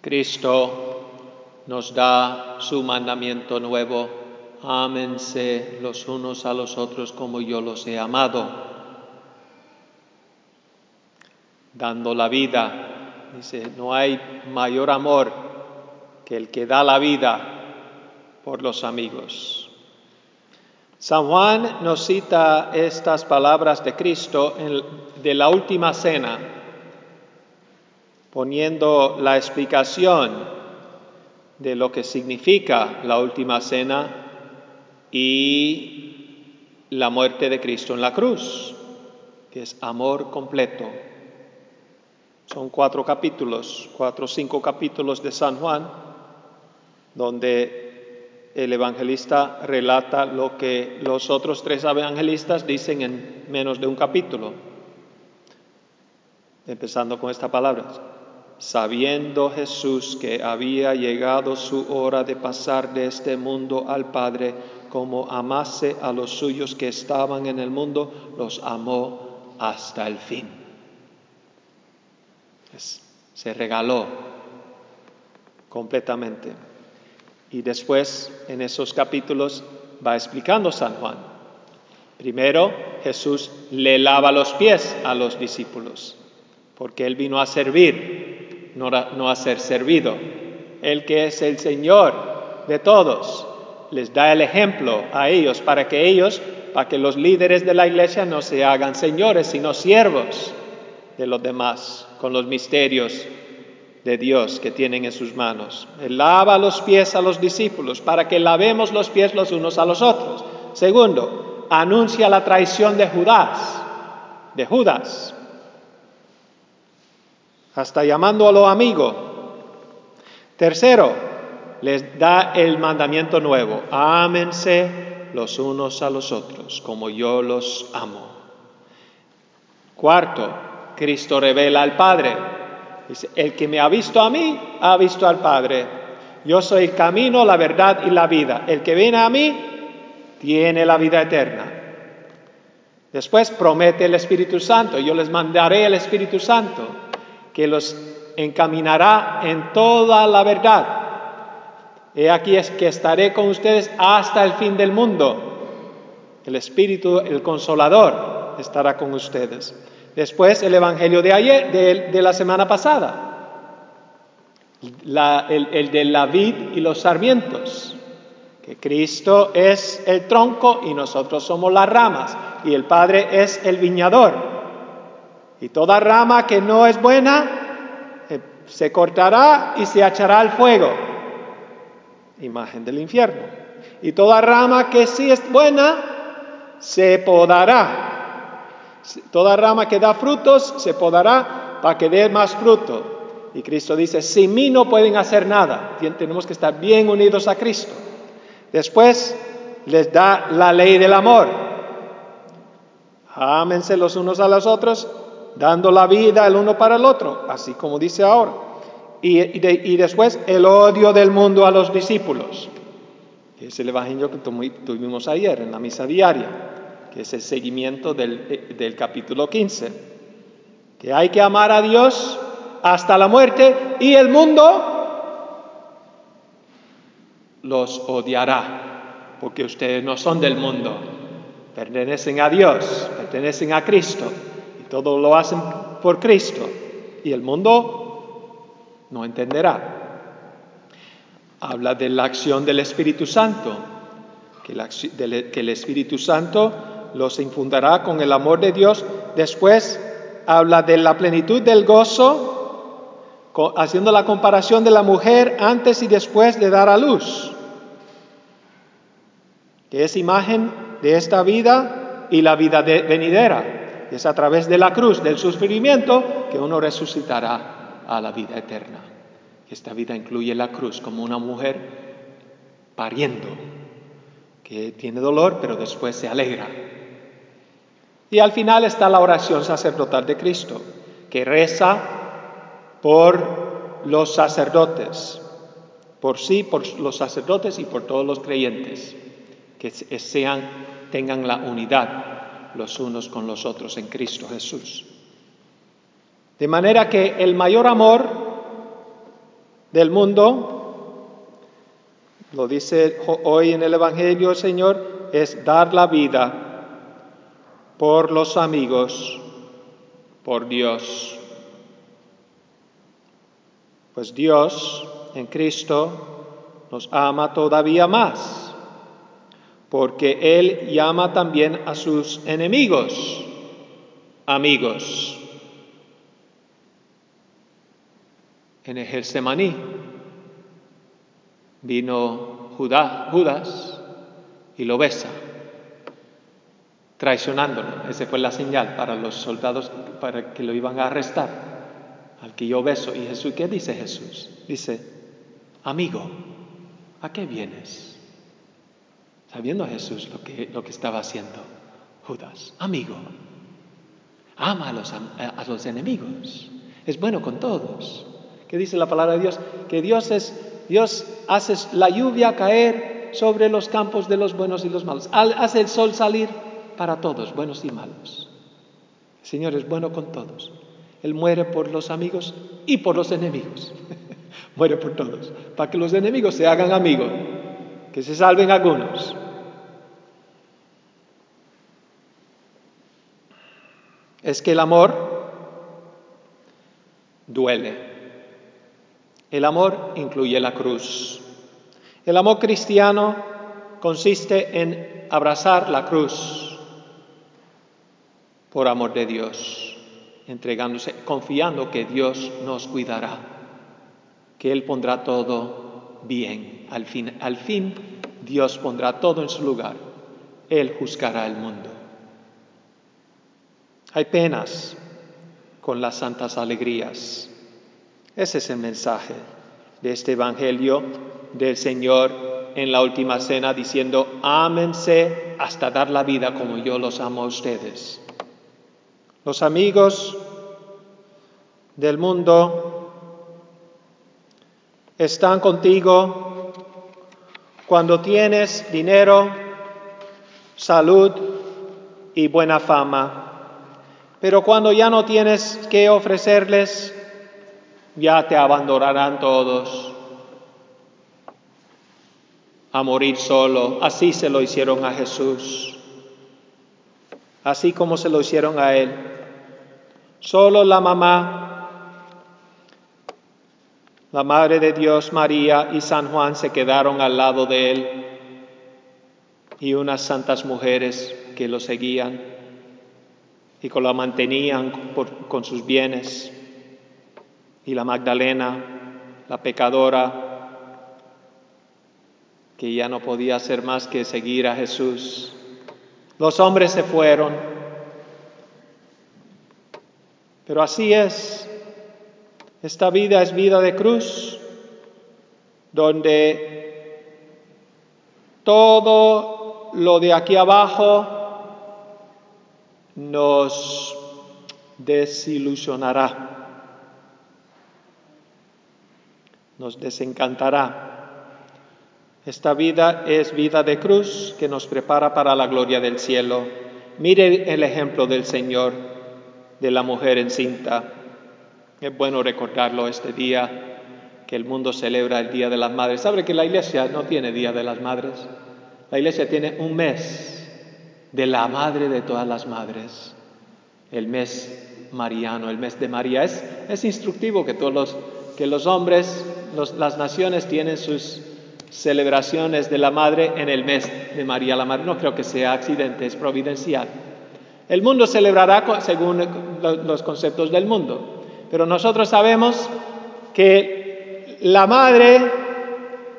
Cristo nos da su mandamiento nuevo, ámense los unos a los otros como yo los he amado, dando la vida. Dice, no hay mayor amor que el que da la vida por los amigos. San Juan nos cita estas palabras de Cristo de la última cena, poniendo la explicación de lo que significa la última cena y la muerte de Cristo en la cruz, que es amor completo. Son cuatro capítulos, cuatro o cinco capítulos de San Juan, donde el evangelista relata lo que los otros tres evangelistas dicen en menos de un capítulo. Empezando con esta palabra, sabiendo Jesús que había llegado su hora de pasar de este mundo al Padre, como amase a los suyos que estaban en el mundo, los amó hasta el fin. se regaló completamente. Y después en esos capítulos va explicando San Juan. Primero Jesús le lava los pies a los discípulos, porque él vino a servir no, a ser servido. El que es el Señor de todos les da el ejemplo a ellos para que ellos, para que los líderes de la iglesia no se hagan señores, sino siervos de los demás, con los misterios de Dios que tienen en sus manos. Él lava los pies a los discípulos para que lavemos los pies los unos a los otros. Segundo, anuncia la traición de Judas, de Judas hasta llamándolo amigo. Tercero, les da el mandamiento nuevo, ámense los unos a los otros, como yo los amo. Cuarto, Cristo revela al Padre. Dice, el que me ha visto a mí, ha visto al Padre. Yo soy el camino, la verdad y la vida. El que viene a mí, tiene la vida eterna. Después promete el Espíritu Santo, yo les mandaré el Espíritu Santo que los encaminará en toda la verdad. He aquí es que estaré con ustedes hasta el fin del mundo. El Espíritu, el Consolador, estará con ustedes. Después el Evangelio de ayer, de, la semana pasada, el, el de la vid y los sarmientos, que Cristo es el tronco y nosotros somos las ramas, y el Padre es el viñador. Y toda rama que no es buena eh, se cortará y se echará al fuego. Imagen del infierno. Y toda rama que sí es buena se podará. Toda rama que da frutos se podará para que dé más fruto. Y Cristo dice, sin mí no pueden hacer nada. Tenemos que estar bien unidos a Cristo. Después les da la ley del amor. Ámense los unos a los otros dando la vida el uno para el otro, así como dice ahora. Y, después el odio del mundo a los discípulos, que es el Evangelio que tuvimos ayer en la misa diaria, que es el seguimiento del, del capítulo 15, que hay que amar a Dios hasta la muerte y el mundo los odiará, porque ustedes no son del mundo, pertenecen a Dios, pertenecen a Cristo todo lo hacen por Cristo y el mundo no entenderá. Habla de la acción del Espíritu Santo, que, el Espíritu Santo los infundará con el amor de Dios. Después habla de la plenitud del gozo, haciendo la comparación de la mujer antes y después de dar a luz, que es imagen de esta vida y la vida venidera. Es a través de la cruz, del sufrimiento, que uno resucitará a la vida eterna. Esta vida incluye la cruz como una mujer pariendo, que tiene dolor, pero después se alegra. Y al final está la oración sacerdotal de Cristo, que reza por los sacerdotes, por sí, por los sacerdotes y por todos los creyentes, que sean, tengan la unidad los unos con los otros en Cristo Jesús. De manera que el mayor amor del mundo, lo dice hoy en el Evangelio el Señor, es dar la vida por los amigos, por Dios. Pues Dios en Cristo nos ama todavía más, porque Él llama también a sus enemigos amigos. En el Getsemaní vino Judas y lo besa, traicionándolo. Esa fue la señal para los soldados para que lo iban a arrestar, al que yo beso. ¿Y Jesús qué dice Jesús? Dice, amigo, ¿a qué vienes? Sabiendo Jesús lo que, lo que estaba haciendo Judas, amigo, ama a los, a los enemigos, es bueno con todos. ¿Qué dice la palabra de Dios? Que Dios es, Dios hace la lluvia caer sobre los campos de los buenos y los malos. Hace el sol salir para todos, buenos y malos. El Señor es bueno con todos. Él muere por los amigos y por los enemigos. muere por todos. Para que los enemigos se hagan amigos. Que se salven algunos. Es que el amor duele. El amor incluye la cruz. El amor cristiano consiste en abrazar la cruz por amor de Dios, entregándose, confiando que Dios nos cuidará, que Él pondrá todo bien. Al fin, al fin Dios pondrá todo en su lugar. Él juzgará el mundo. Hay penas con las santas alegrías. Ese es el mensaje de este Evangelio del Señor en la última cena diciendo, ámense hasta dar la vida como yo los amo a ustedes. Los amigos del mundo están contigo cuando tienes dinero, salud y buena fama. Pero cuando ya no tienes que ofrecerles, ya te abandonarán todos a morir solo. Así se lo hicieron a Jesús, así como se lo hicieron a Él. Solo la mamá, la Madre de Dios, María y San Juan se quedaron al lado de Él y unas santas mujeres que lo seguían y que lo mantenían con sus bienes y la Magdalena, la pecadora, que ya no podía hacer más que seguir a Jesús. Los hombres se fueron, pero así es. Esta vida es vida de cruz, donde todo lo de aquí abajo nos desilusionará. nos desencantará. Esta vida es vida de cruz que nos prepara para la gloria del cielo. Mire el ejemplo del Señor, de la mujer encinta. Es bueno recordarlo este día que el mundo celebra el Día de las Madres. ¿Sabe que la iglesia no tiene Día de las Madres? La iglesia tiene un mes de la Madre de todas las Madres, el mes mariano, el mes de María. Es, instructivo que todos los, que los hombres las naciones tienen sus celebraciones de la Madre en el mes de María la Madre. No creo que sea accidente, es providencial. El mundo celebrará según los conceptos del mundo, pero nosotros sabemos que la Madre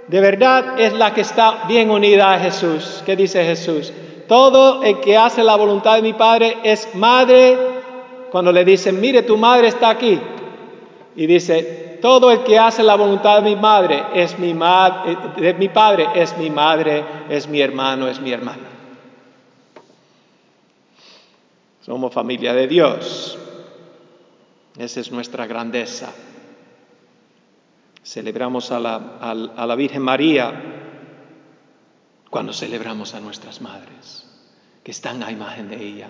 de verdad es la que está bien unida a Jesús. ¿Qué dice Jesús? Todo el que hace la voluntad de mi Padre es madre. Cuando le dicen, mire, tu madre está aquí. Y dice, todo el que hace la voluntad de mi madre es mi de mi padre es mi madre, es mi hermano, es mi hermana. Somos familia de Dios. Esa es nuestra grandeza. Celebramos a la, a la Virgen María cuando celebramos a nuestras madres, que están a imagen de ella.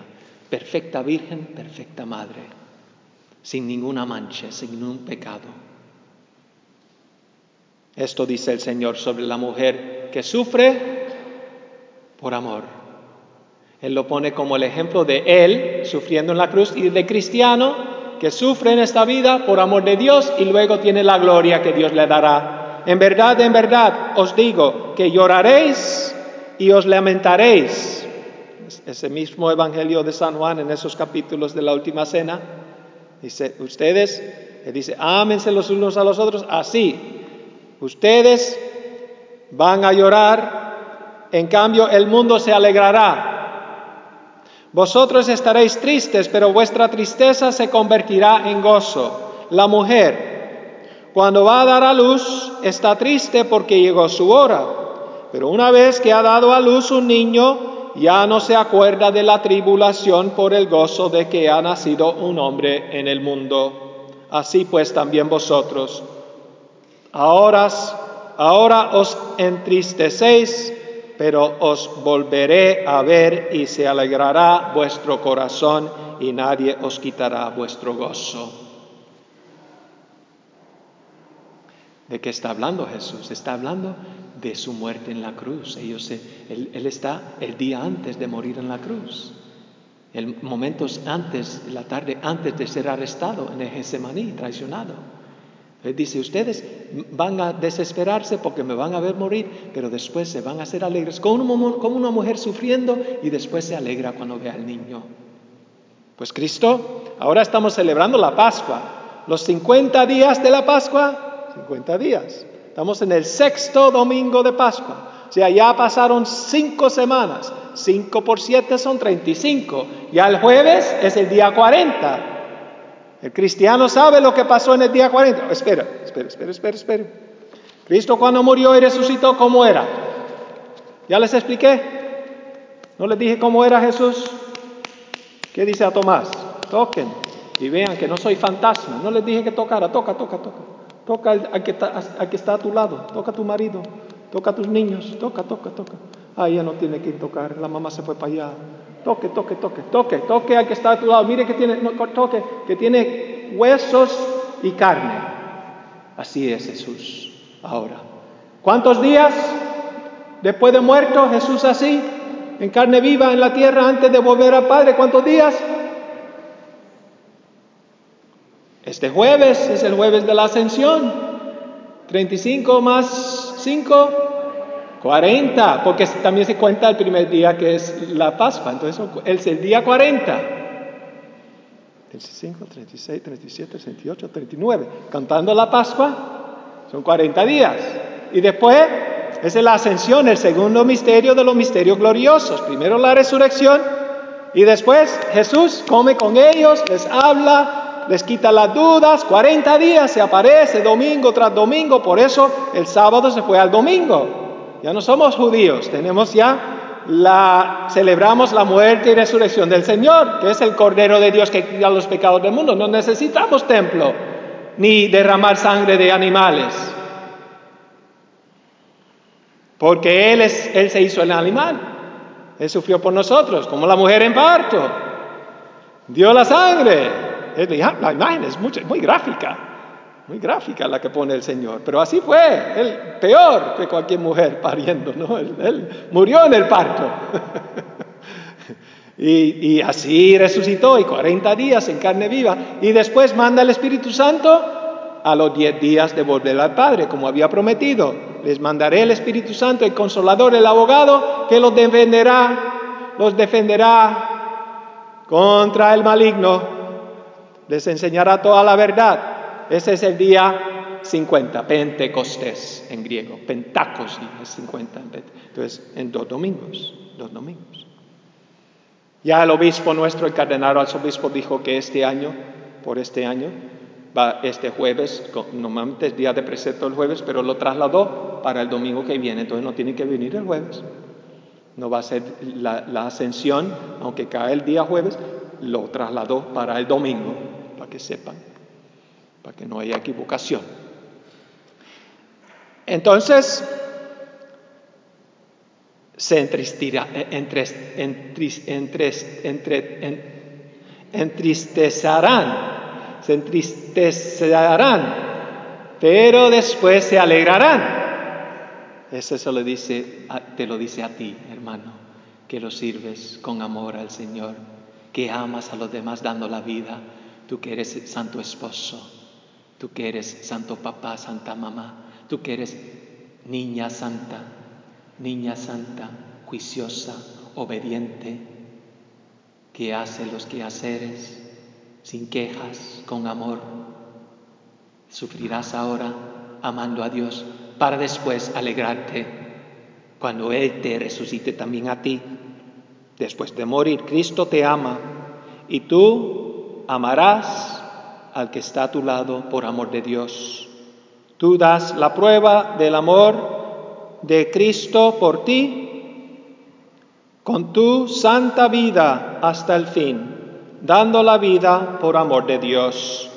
Perfecta Virgen, perfecta Madre, sin ninguna mancha, sin ningún pecado. Esto dice el Señor sobre la mujer que sufre por amor. Él lo pone como el ejemplo de Él sufriendo en la cruz y de cristiano que sufre en esta vida por amor de Dios y luego tiene la gloria que Dios le dará. En verdad, en verdad os digo que lloraréis y os lamentaréis. Ese mismo Evangelio de San Juan en esos capítulos de la última cena. Dice, ustedes, dice, ámense los unos a los otros así, Ustedes van a llorar, en cambio el mundo se alegrará. Vosotros estaréis tristes, pero vuestra tristeza se convertirá en gozo. La mujer, cuando va a dar a luz, está triste porque llegó su hora. Pero una vez que ha dado a luz un niño, ya no se acuerda de la tribulación por el gozo de que ha nacido un hombre en el mundo. Así pues también vosotros Ahora, ahora os entristecéis, pero os volveré a ver y se alegrará vuestro corazón y nadie os quitará vuestro gozo. ¿De qué está hablando Jesús? Está hablando de su muerte en la cruz. Ellos, él, él, está el día antes de morir en la cruz. El momentos antes, la tarde antes de ser arrestado en el Getsemaní, traicionado. Él dice, ustedes van a desesperarse porque me van a ver morir, pero después se van a hacer alegres, como una mujer sufriendo y después se alegra cuando ve al niño. Pues Cristo, ahora estamos celebrando la Pascua, los 50 días de la Pascua, 50 días. Estamos en el sexto domingo de Pascua. O sea, ya pasaron cinco semanas. 5 por 7 son 35. Ya el jueves es el día 40. El cristiano sabe lo que pasó en el día 40. Espera, espera, espera, espera, espera. Cristo cuando murió y resucitó, ¿cómo era? ¿Ya les expliqué? ¿No les dije cómo era Jesús? ¿Qué dice a Tomás? Toquen y vean que no soy fantasma. No les dije que tocara, toca, toca, toca. Toca al, que, está, al que está a tu lado, toca a tu marido, toca a tus niños, toca, toca, toca. Ah, ella no tiene que tocar, la mamá se fue para allá. Toque, toque, toque, toque, toque al que está a tu lado. Mire que tiene, no, toque, que tiene huesos y carne. Así es Jesús ahora. ¿Cuántos días después de muerto Jesús así, en carne viva en la tierra antes de volver al Padre? ¿Cuántos días? Este jueves es el jueves de la ascensión. 35 más 5, 40, porque también se cuenta el primer día que es la Pascua, entonces es el día 40. 35, 36, 37, 38, 39. Contando la Pascua, son 40 días. Y después es la ascensión, el segundo misterio de los misterios gloriosos. Primero la resurrección y después Jesús come con ellos, les habla, les quita las dudas. 40 días se aparece domingo tras domingo, por eso el sábado se fue al domingo. Ya no somos judíos, tenemos ya la celebramos la muerte y resurrección del Señor, que es el Cordero de Dios que quita los pecados del mundo. No necesitamos templo ni derramar sangre de animales. Porque él él se hizo el animal. Él sufrió por nosotros, como la mujer en parto. Dio la sangre. La imagen es muy, gráfica. Muy gráfica la que pone el Señor, pero así fue, él peor que cualquier mujer pariendo, ¿no? Él, murió en el parto. y, y, así resucitó y 40 días en carne viva. Y después manda el Espíritu Santo a los 10 días de volver al Padre, como había prometido. Les mandaré el Espíritu Santo, el consolador, el abogado, que los defenderá, los defenderá contra el maligno. Les enseñará toda la verdad ese es el día 50, Pentecostés en griego. Pentacos es 50. Entonces, en dos domingos, dos domingos. Ya el obispo nuestro, el cardenal arzobispo, dijo que este año, por este año, va este jueves, normalmente es día de precepto el jueves, pero lo trasladó para el domingo que viene, entonces no tiene que venir el jueves. No va a ser la, la ascensión, aunque cae el día jueves, lo trasladó para el domingo, que sepan para que no haya equivocación. Entonces, se entristirá, entre, entristecerán, se entristecerán pero después se alegrarán. Eso se lo dice, te lo dice a ti, hermano, que lo sirves con amor al Señor, que amas a los demás dando la vida, tú que eres santo esposo, tú que eres santo papá, santa mamá, tú que eres niña santa, niña santa, juiciosa, obediente, que hace los quehaceres sin quejas, con amor. Sufrirás ahora amando a Dios para después alegrarte cuando Él te resucite también a ti. Después de morir, Cristo te ama y tú amarás al que está a tu lado por amor de Dios. Tú das la prueba del amor de Cristo por ti con tu santa vida hasta el fin, dando la vida por amor de Dios.